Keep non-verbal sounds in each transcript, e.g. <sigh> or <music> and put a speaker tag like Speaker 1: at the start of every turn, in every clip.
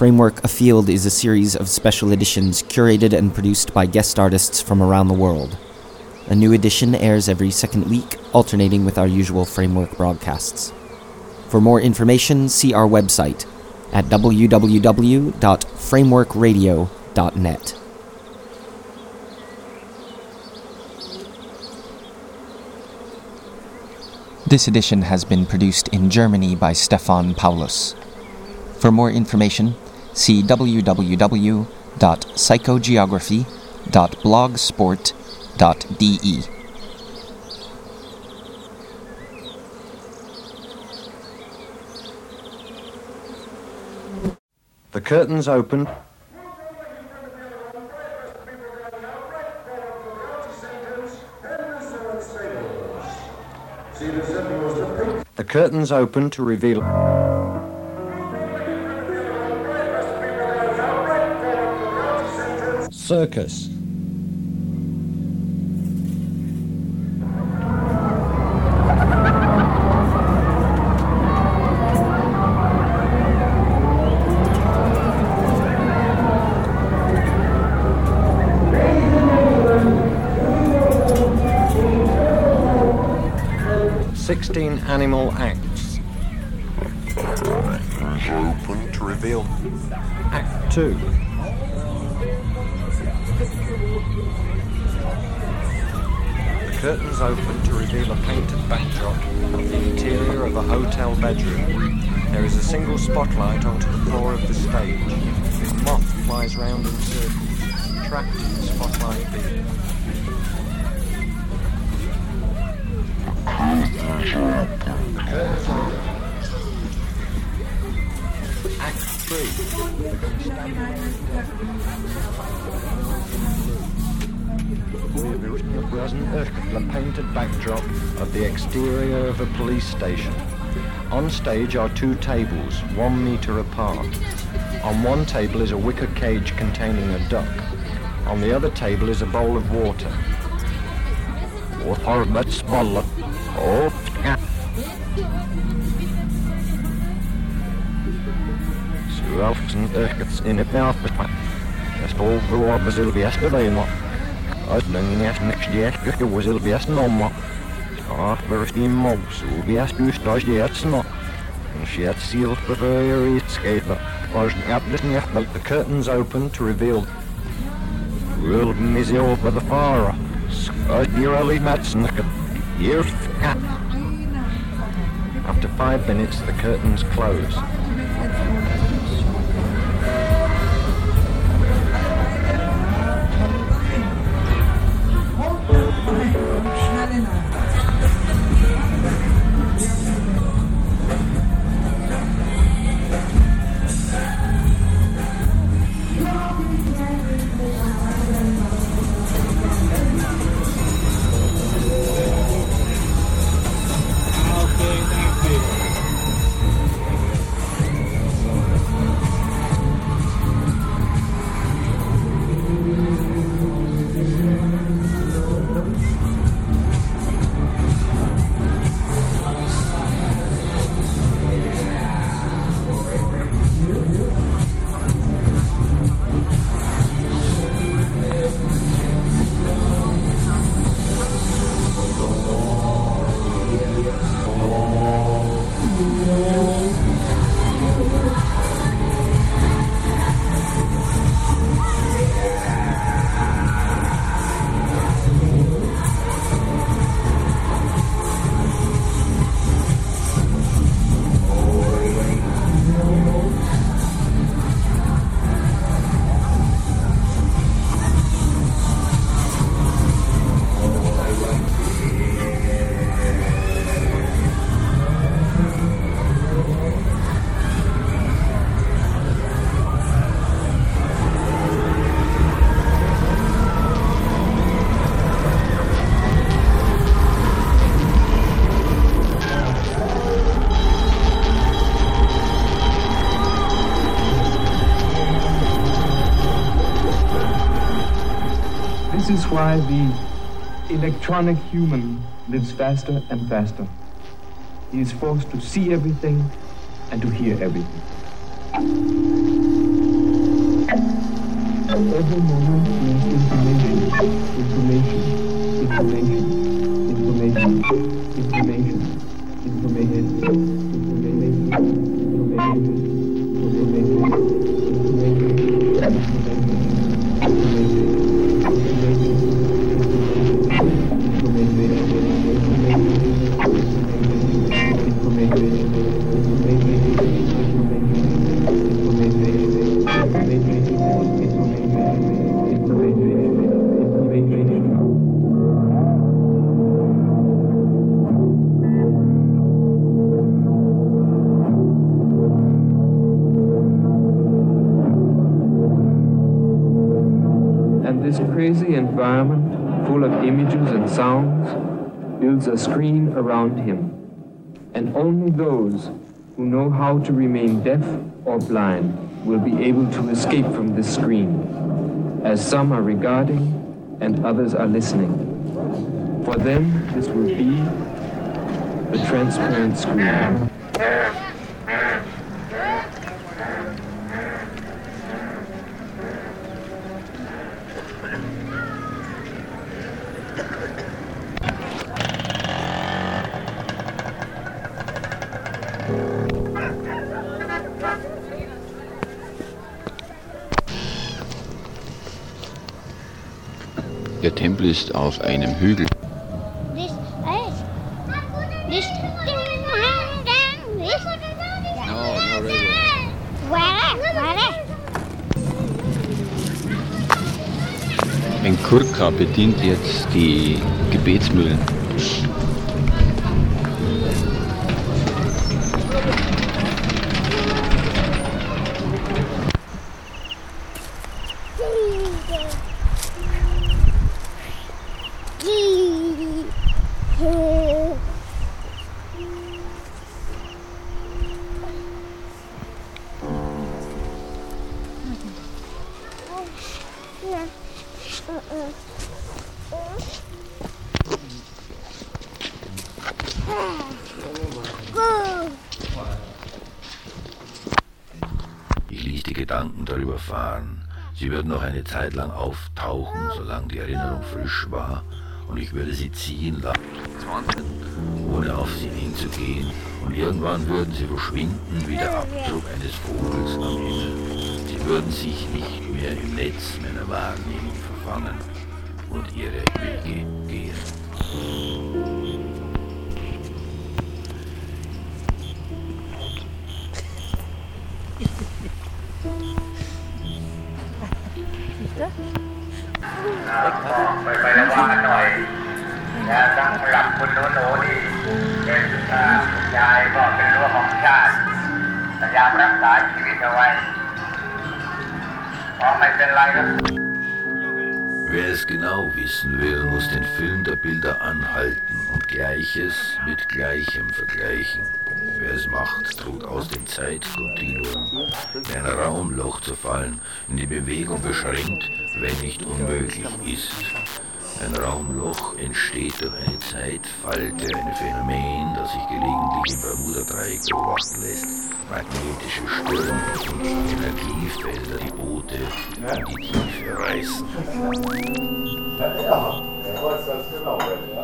Speaker 1: Framework Afield is a series of special editions curated and produced by guest artists from around the world. A new edition airs every second week, alternating with our usual Framework broadcasts. For more information, see our website at www.frameworkradio.net. This edition has been produced in Germany by Stefan Paulus. For more information, see www.psychogeography.blogsport.de.
Speaker 2: The curtains open. The curtains open to reveal. Circus. Sixteen animal acts. Open to reveal. Act two. Curtains open to reveal a painted backdrop of the interior of a hotel bedroom. There is a single spotlight onto the floor of the stage. A moth flies round in circles, trapped in the spotlight beam. The curtains open. Act three. The painted backdrop of the exterior of a police station. On stage are two tables, one meter apart. On one table is a wicker cage containing a duck. On the other table is a bowl of water. Water met smaller. Oh, Suelfsen ökets in het melkbespaar. Het stol Østlendingen next year. Skal også til bjæsten om, og først i mos, og bjæst ustas jætsen, og she had sealed the very escaper, og she had listen the curtains open to reveal world is over the far, skørt i rally madsen, After five minutes, the curtains close.
Speaker 3: Why the electronic human lives faster and faster. He is forced to see everything and to hear everything. Every moment information, information, information, information, information, screen around him. And only those who know how to remain deaf or blind will be able to escape from this screen, as some are regarding and others are listening. For them, this will be the transparent screen.
Speaker 4: Der Tempel ist auf einem Hügel.
Speaker 5: Hey, this, this.
Speaker 4: No, no, really.
Speaker 5: Where? Where?
Speaker 4: Ein Kurka bedient jetzt die Gebetsmühlen.
Speaker 6: Sie würden noch eine Zeit lang auftauchen, solange die Erinnerung frisch war, und ich würde sie ziehen lassen, ohne auf sie hinzugehen, und irgendwann würden sie verschwinden wie der Abdruck eines Vogels am Himmel. Sie würden sich nicht mehr im Netz meiner Wahrnehmung verfangen und ihre Wege gehen. Wer es genau wissen will, muss den Film der Bilder anhalten und Gleiches mit Gleichem vergleichen. Wer es macht, droht aus dem Zeitkontinuum in ein Raumloch zu fallen, in die Bewegung beschränkt, wenn nicht unmöglich ist. Ein Raumloch entsteht durch eine Zeitfalte, ein Phänomen, das sich gelegentlich im Bermuda-Dreieck beobachten lässt. Magnetische Störung und Energiefelder die Boote in die Tiefe reißen. Ja, ja, was das genau. Ja.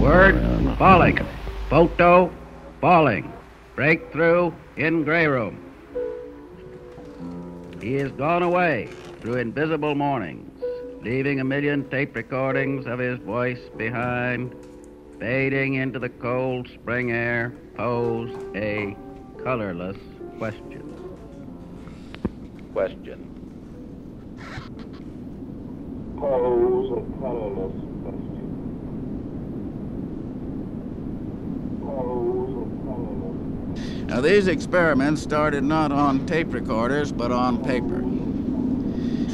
Speaker 7: Word, falling. Photo, falling. Breakthrough in gray room. He is gone away through invisible mornings, leaving a million tape recordings of his voice behind, fading into the cold spring air, pose a colorless question. Question.
Speaker 8: Pose colorless question.
Speaker 9: Now, these experiments started not on tape recorders, but on paper.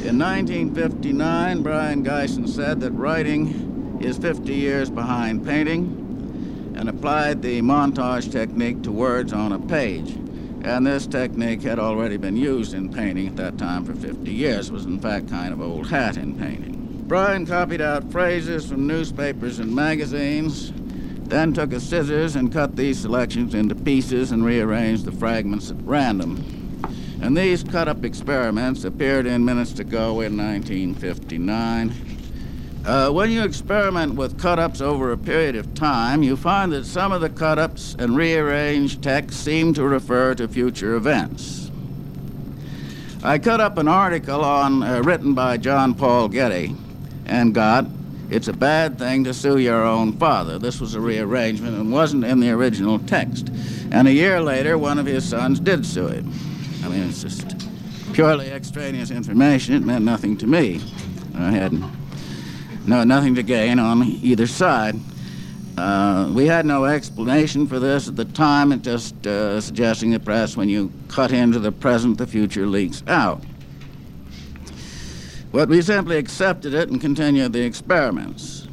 Speaker 9: In 1959, Brian Gysin said that writing is 50 years behind painting and applied the montage technique to words on a page. And this technique had already been used in painting at that time for 50 years. It was, in fact, kind of old hat in painting. Brion copied out phrases from newspapers and magazines, then took his scissors and cut these selections into pieces and rearranged the fragments at random. And these cut up experiments appeared in Minutes to Go in 1959. Uh, when you experiment with cut ups over a period of time, you find that some of the cut ups and rearranged text seem to refer to future events. I cut up an article on, uh, written by John Paul Getty and got it's a bad thing to sue your own father. This was a rearrangement and wasn't in the original text. And a year later, one of his sons did sue him. I mean, it's just purely extraneous information. It meant nothing to me. I had no, nothing to gain on either side. Uh, we had no explanation for this at the time. It just uh, suggesting the press when you cut into the present, the future leaks out. But we simply accepted it and continued the experiments.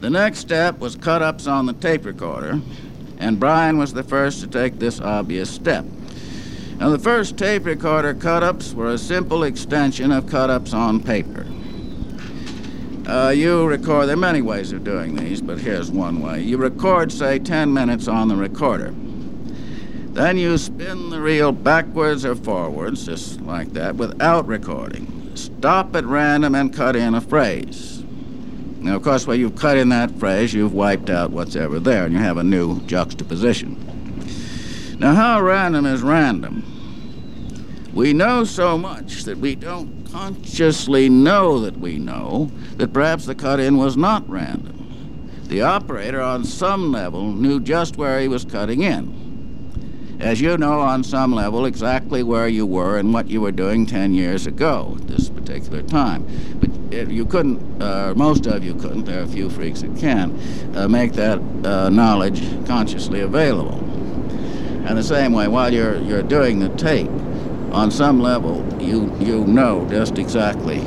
Speaker 9: The next step was cut ups on the tape recorder, and Brian was the first to take this obvious step. Now, the first tape recorder cut ups were a simple extension of cut ups on paper. Uh, you record, there are many ways of doing these, but here's one way. You record, say, 10 minutes on the recorder. Then you spin the reel backwards or forwards, just like that, without recording stop at random and cut in a phrase. Now, of course, when you've cut in that phrase, you've wiped out what's ever there, and you have a new juxtaposition. Now, how random is random? We know so much that we don't consciously know that we know that perhaps the cut in was not random. The operator, on some level, knew just where he was cutting in as you know on some level exactly where you were and what you were doing 10 years ago at this particular time. But you couldn't, uh, most of you couldn't, there are a few freaks that can, uh, make that uh, knowledge consciously available. And the same way, while you're, you're doing the tape, on some level, you, you know just exactly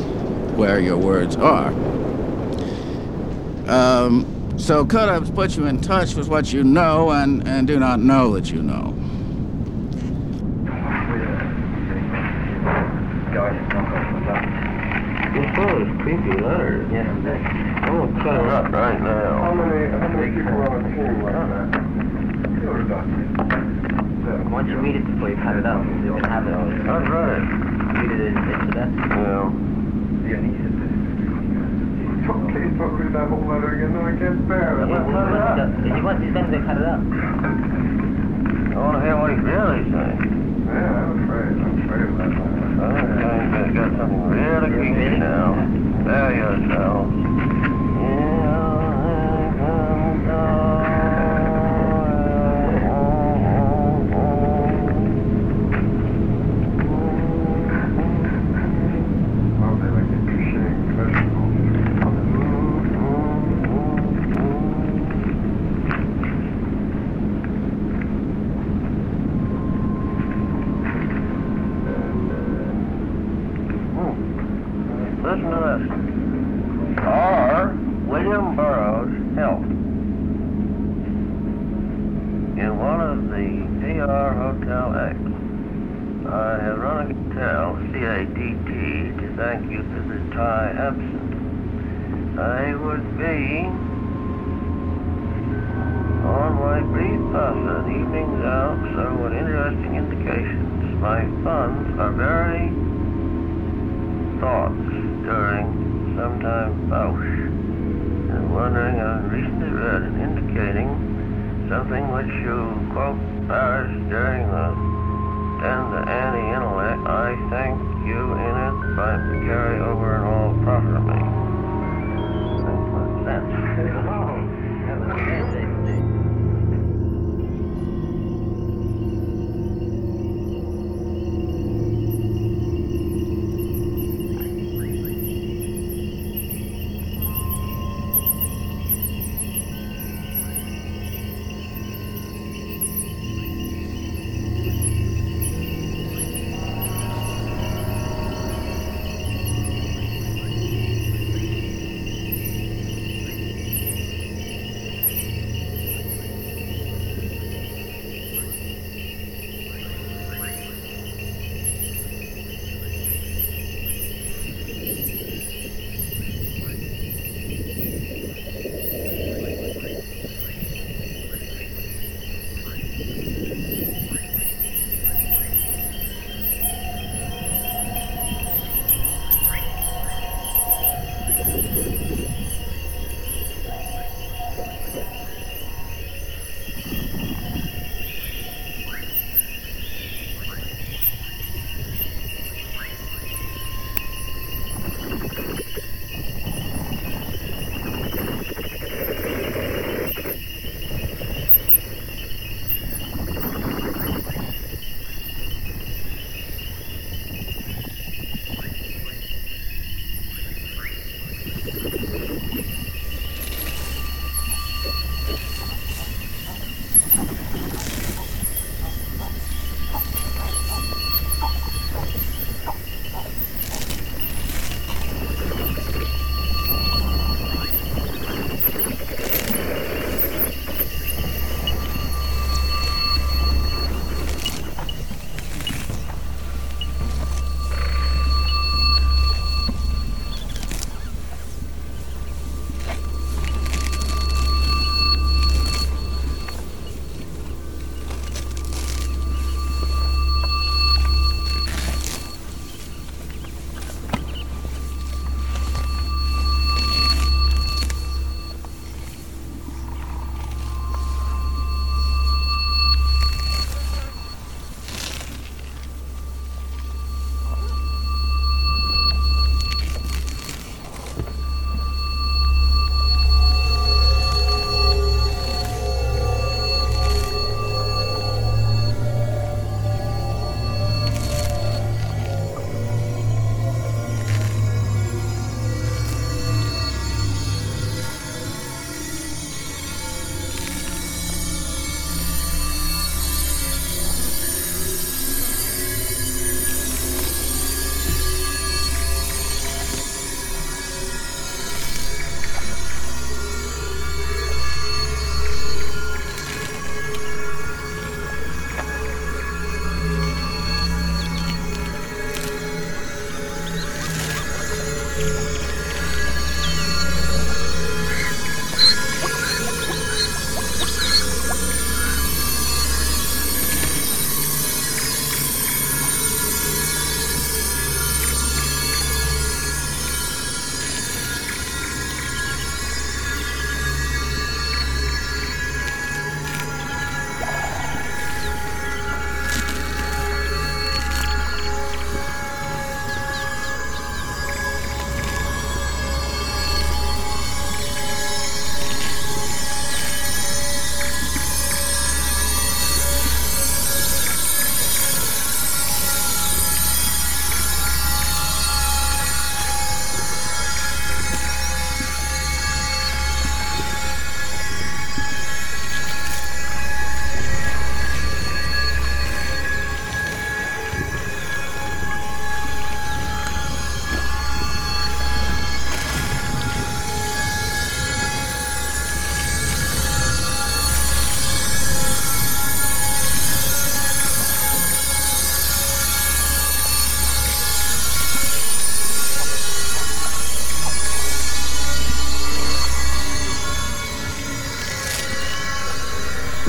Speaker 9: where your words are. Um, so cut-ups put you in touch with what you know and, and do not know that you know.
Speaker 8: Oh, it's creepy letters.
Speaker 10: Yes,
Speaker 8: I'm gonna cut her up right now. How many, how many people are on the team right
Speaker 11: Once you read it before you cut it out, you can have it.
Speaker 8: That's right.
Speaker 11: Read it in, that.
Speaker 8: Yeah. Please don't read that whole letter again. No, I can't bear it. Let's cut it up.
Speaker 11: If you want, he's gonna cut it up.
Speaker 8: I want to hear what he really saying. Yeah, I'm afraid. I'm afraid of that. I think I got something really kinky now. prepare yourselves.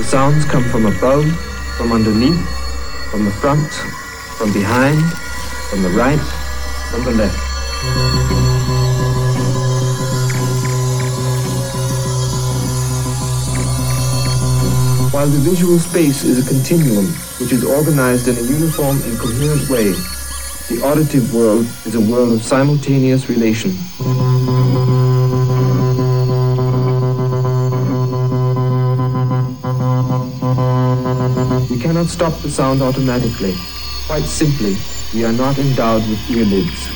Speaker 3: Sounds come from above, from underneath, from the front, from behind, from the right, from the left. While the visual space is a continuum which is organized in a uniform and coherent way, the auditive world is a world of simultaneous relation. Cannot stop the sound automatically. Quite simply, we are not endowed with earlids.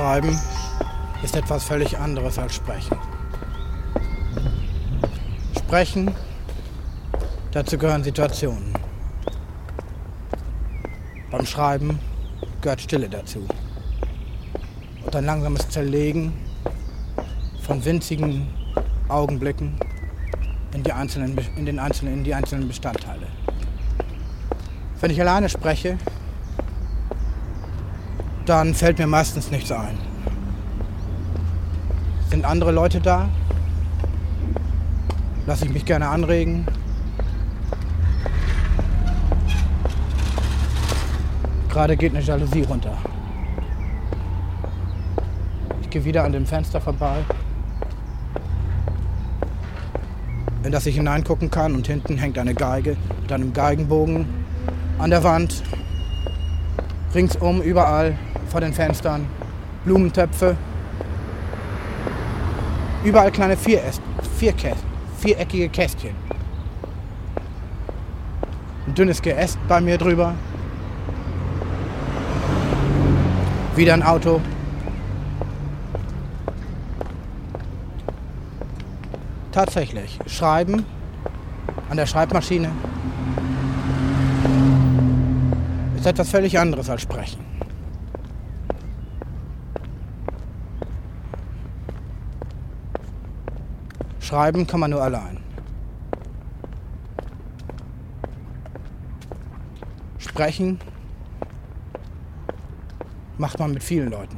Speaker 12: Schreiben ist etwas völlig anderes als Sprechen. Sprechen, dazu gehören Situationen. Beim Schreiben gehört Stille dazu. Und ein langsames Zerlegen von winzigen Augenblicken in die einzelnen, in den einzelnen, in die einzelnen Bestandteile. Wenn ich alleine spreche, dann fällt mir meistens nichts ein. Sind andere Leute da? Lasse ich mich gerne anregen? Gerade geht eine Jalousie runter. Ich gehe wieder an dem Fenster vorbei, in das ich hineingucken kann und hinten hängt eine Geige mit einem Geigenbogen an der Wand. Ringsum, überall vor den Fenstern, Blumentöpfe. Überall kleine Vierkäst, viereckige Kästchen. Ein dünnes Geäst bei mir drüber. Wieder ein Auto. Tatsächlich, schreiben an der Schreibmaschine ist etwas völlig anderes als sprechen. Schreiben kann man nur allein. Sprechen macht man mit vielen Leuten.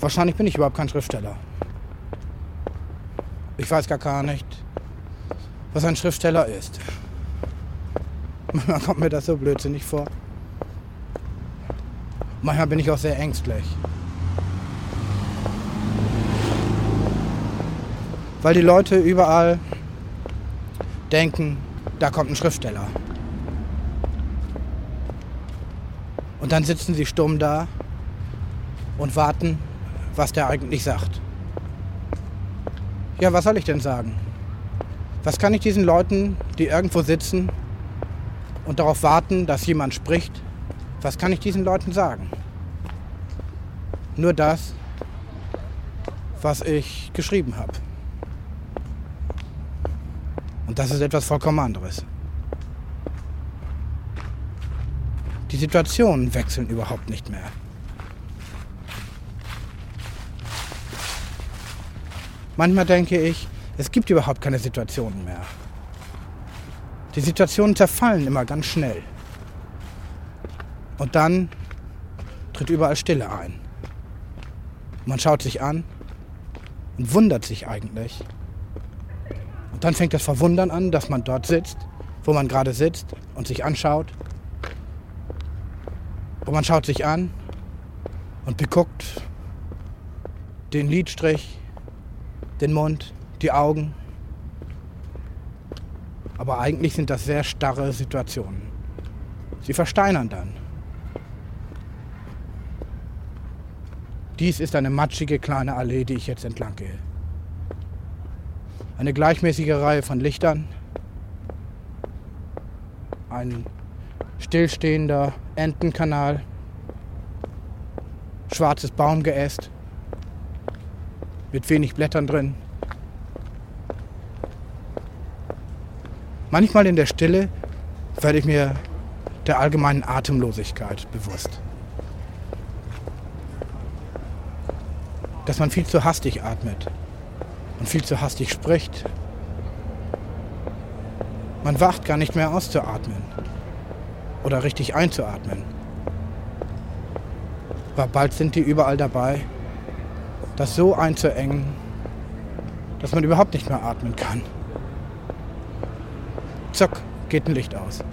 Speaker 12: Wahrscheinlich bin ich überhaupt kein Schriftsteller. Ich weiß gar, gar nicht, was ein Schriftsteller ist. <laughs> Manchmal kommt mir das so blödsinnig vor. Manchmal bin ich auch sehr ängstlich. Weil die Leute überall denken, da kommt ein Schriftsteller. Und dann sitzen sie stumm da und warten, was der eigentlich sagt. Ja, was soll ich denn sagen? Was kann ich diesen Leuten, die irgendwo sitzen und darauf warten, dass jemand spricht, was kann ich diesen Leuten sagen? Nur das, was ich geschrieben habe. Und das ist etwas vollkommen anderes. Die Situationen wechseln überhaupt nicht mehr. Manchmal denke ich, es gibt überhaupt keine Situationen mehr. Die Situationen zerfallen immer ganz schnell. Und dann tritt überall Stille ein. Man schaut sich an und wundert sich eigentlich. Dann fängt das Verwundern an, dass man dort sitzt, wo man gerade sitzt und sich anschaut. Und man schaut sich an und beguckt den Lidstrich, den Mund, die Augen. Aber eigentlich sind das sehr starre Situationen. Sie versteinern dann. Dies ist eine matschige kleine Allee, die ich jetzt entlang gehe. Eine gleichmäßige Reihe von Lichtern. Ein stillstehender Entenkanal. Schwarzes Baumgeäst mit wenig Blättern drin. Manchmal in der Stille werde ich mir der allgemeinen Atemlosigkeit bewusst. Dass man viel zu hastig atmet und viel zu hastig spricht. Man wacht gar nicht mehr auszuatmen oder richtig einzuatmen. Aber bald sind die überall dabei, das so einzuengen, dass man überhaupt nicht mehr atmen kann. Zack, geht ein Licht aus.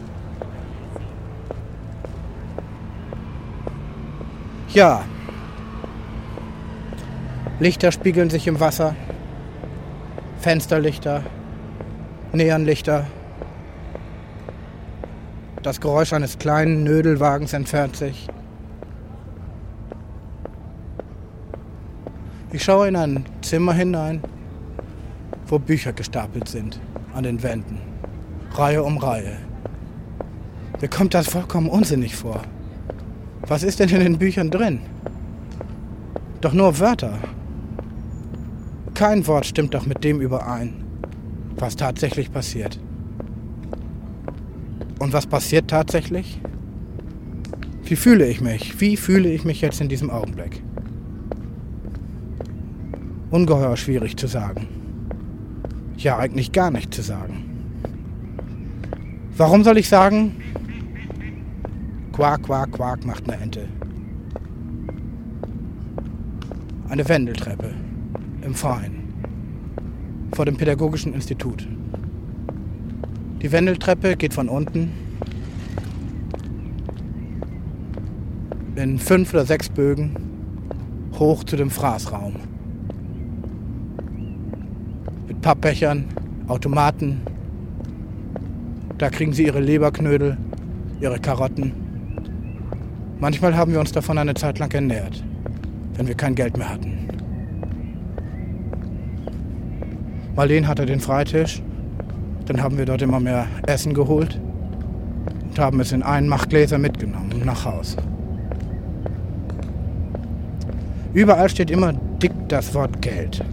Speaker 12: Ja, Lichter spiegeln sich im Wasser, Fensterlichter, Neonlichter. Das Geräusch eines kleinen Nödelwagens entfernt sich. Ich schaue in ein Zimmer hinein, wo Bücher gestapelt sind an den Wänden. Reihe um Reihe. Mir kommt das vollkommen unsinnig vor. Was ist denn in den Büchern drin? Doch nur Wörter. Kein Wort stimmt doch mit dem überein, was tatsächlich passiert. Und was passiert tatsächlich? Wie fühle ich mich? Wie fühle ich mich jetzt in diesem Augenblick? Ungeheuer schwierig zu sagen. Ja, eigentlich gar nicht zu sagen. Warum soll ich sagen? Quak, quak, quak macht eine Ente. Eine Wendeltreppe im Freien vor dem Pädagogischen Institut. Die Wendeltreppe geht von unten in fünf oder sechs Bögen hoch zu dem Fraßraum. Mit Pappbechern, Automaten. Da kriegen sie ihre Leberknödel, ihre Karotten. Manchmal haben wir uns davon eine Zeit lang ernährt, wenn wir kein Geld mehr hatten. Marleen hatte den Freitisch. Dann haben wir dort immer mehr Essen geholt und haben es in einen Machtgläser mitgenommen nach Haus. Überall steht immer dick das Wort Geld.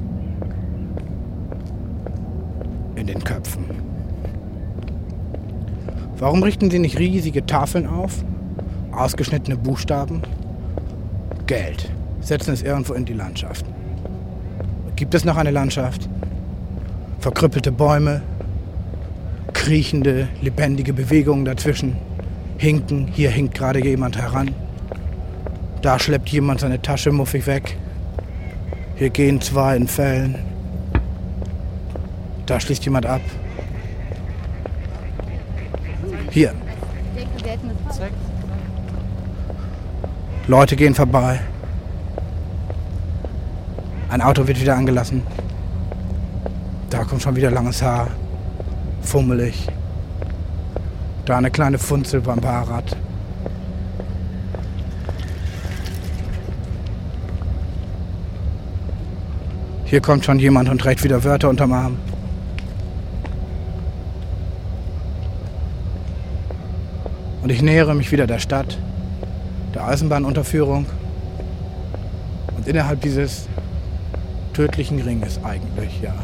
Speaker 12: In den Köpfen. Warum richten sie nicht riesige Tafeln auf? Ausgeschnittene Buchstaben? Geld. Setzen es irgendwo in die Landschaft. Gibt es noch eine Landschaft? Verkrüppelte Bäume, kriechende, lebendige Bewegungen dazwischen. Hinken, hier hinkt gerade jemand heran. Da schleppt jemand seine Tasche muffig weg. Hier gehen zwei in Fällen. Da schließt jemand ab. Hier. Leute gehen vorbei. Ein Auto wird wieder angelassen. Kommt schon wieder langes Haar. Fummelig. Da eine kleine Funzel beim Fahrrad. Hier kommt schon jemand und trägt wieder Wörter unterm Arm. Und ich nähere mich wieder der Stadt, der Eisenbahnunterführung. Und innerhalb dieses tödlichen Ringes eigentlich, ja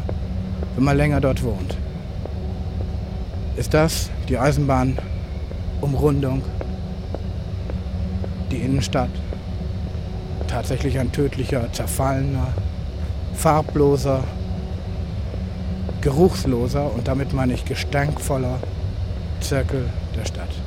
Speaker 12: wenn man länger dort wohnt. Ist das die Eisenbahnumrundung, die Innenstadt? Tatsächlich ein tödlicher, zerfallener, farbloser, geruchsloser und damit meine ich gestankvoller Zirkel der Stadt.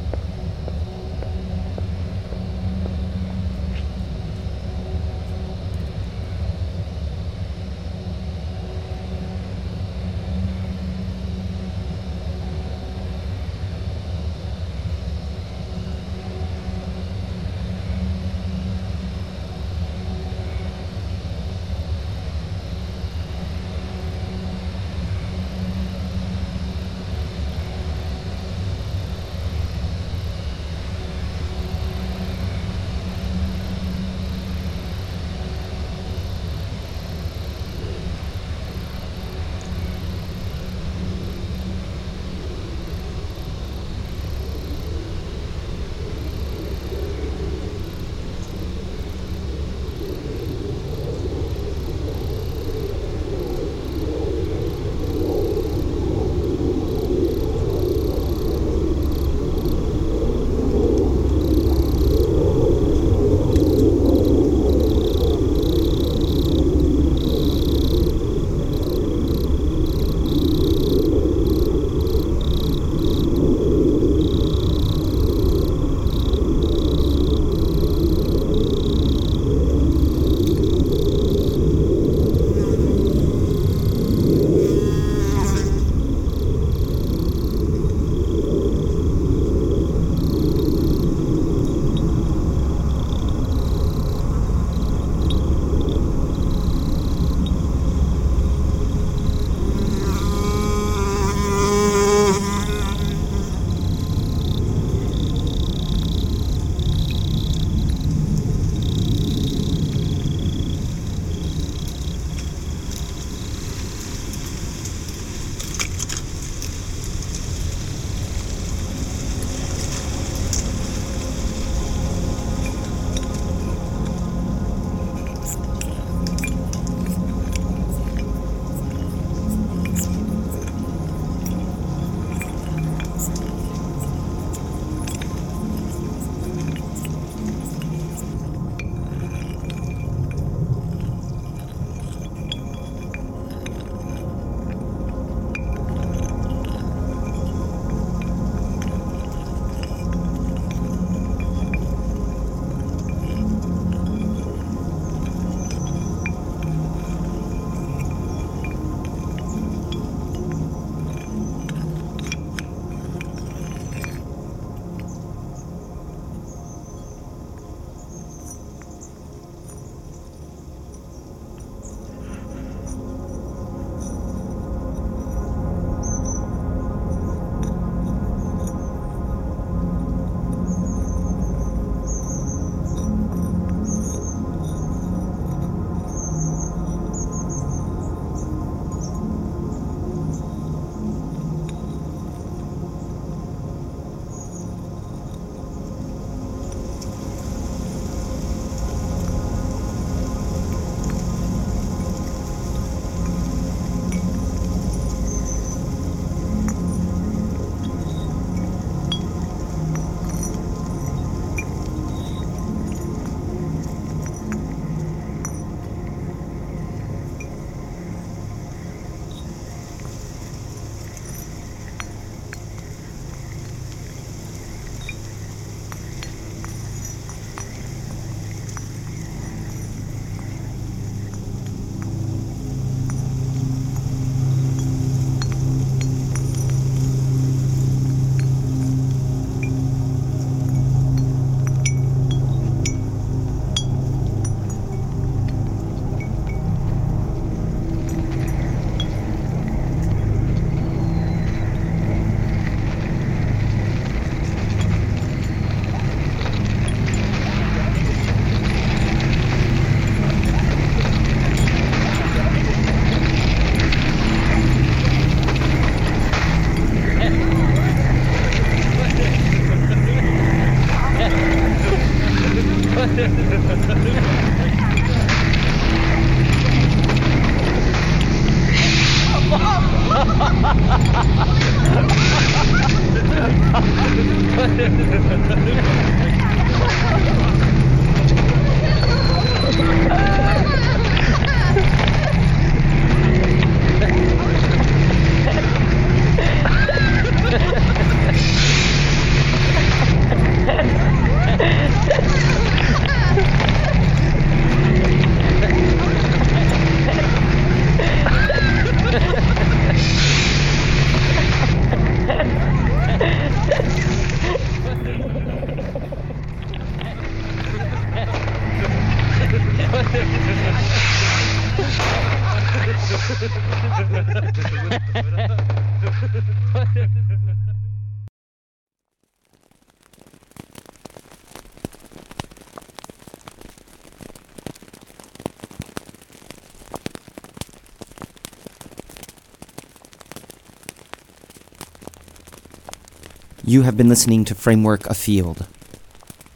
Speaker 1: You have been listening to Framework Afield.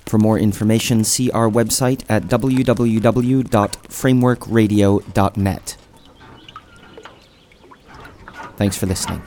Speaker 1: For more information, see our website at www.frameworkradio.net. Thanks for listening.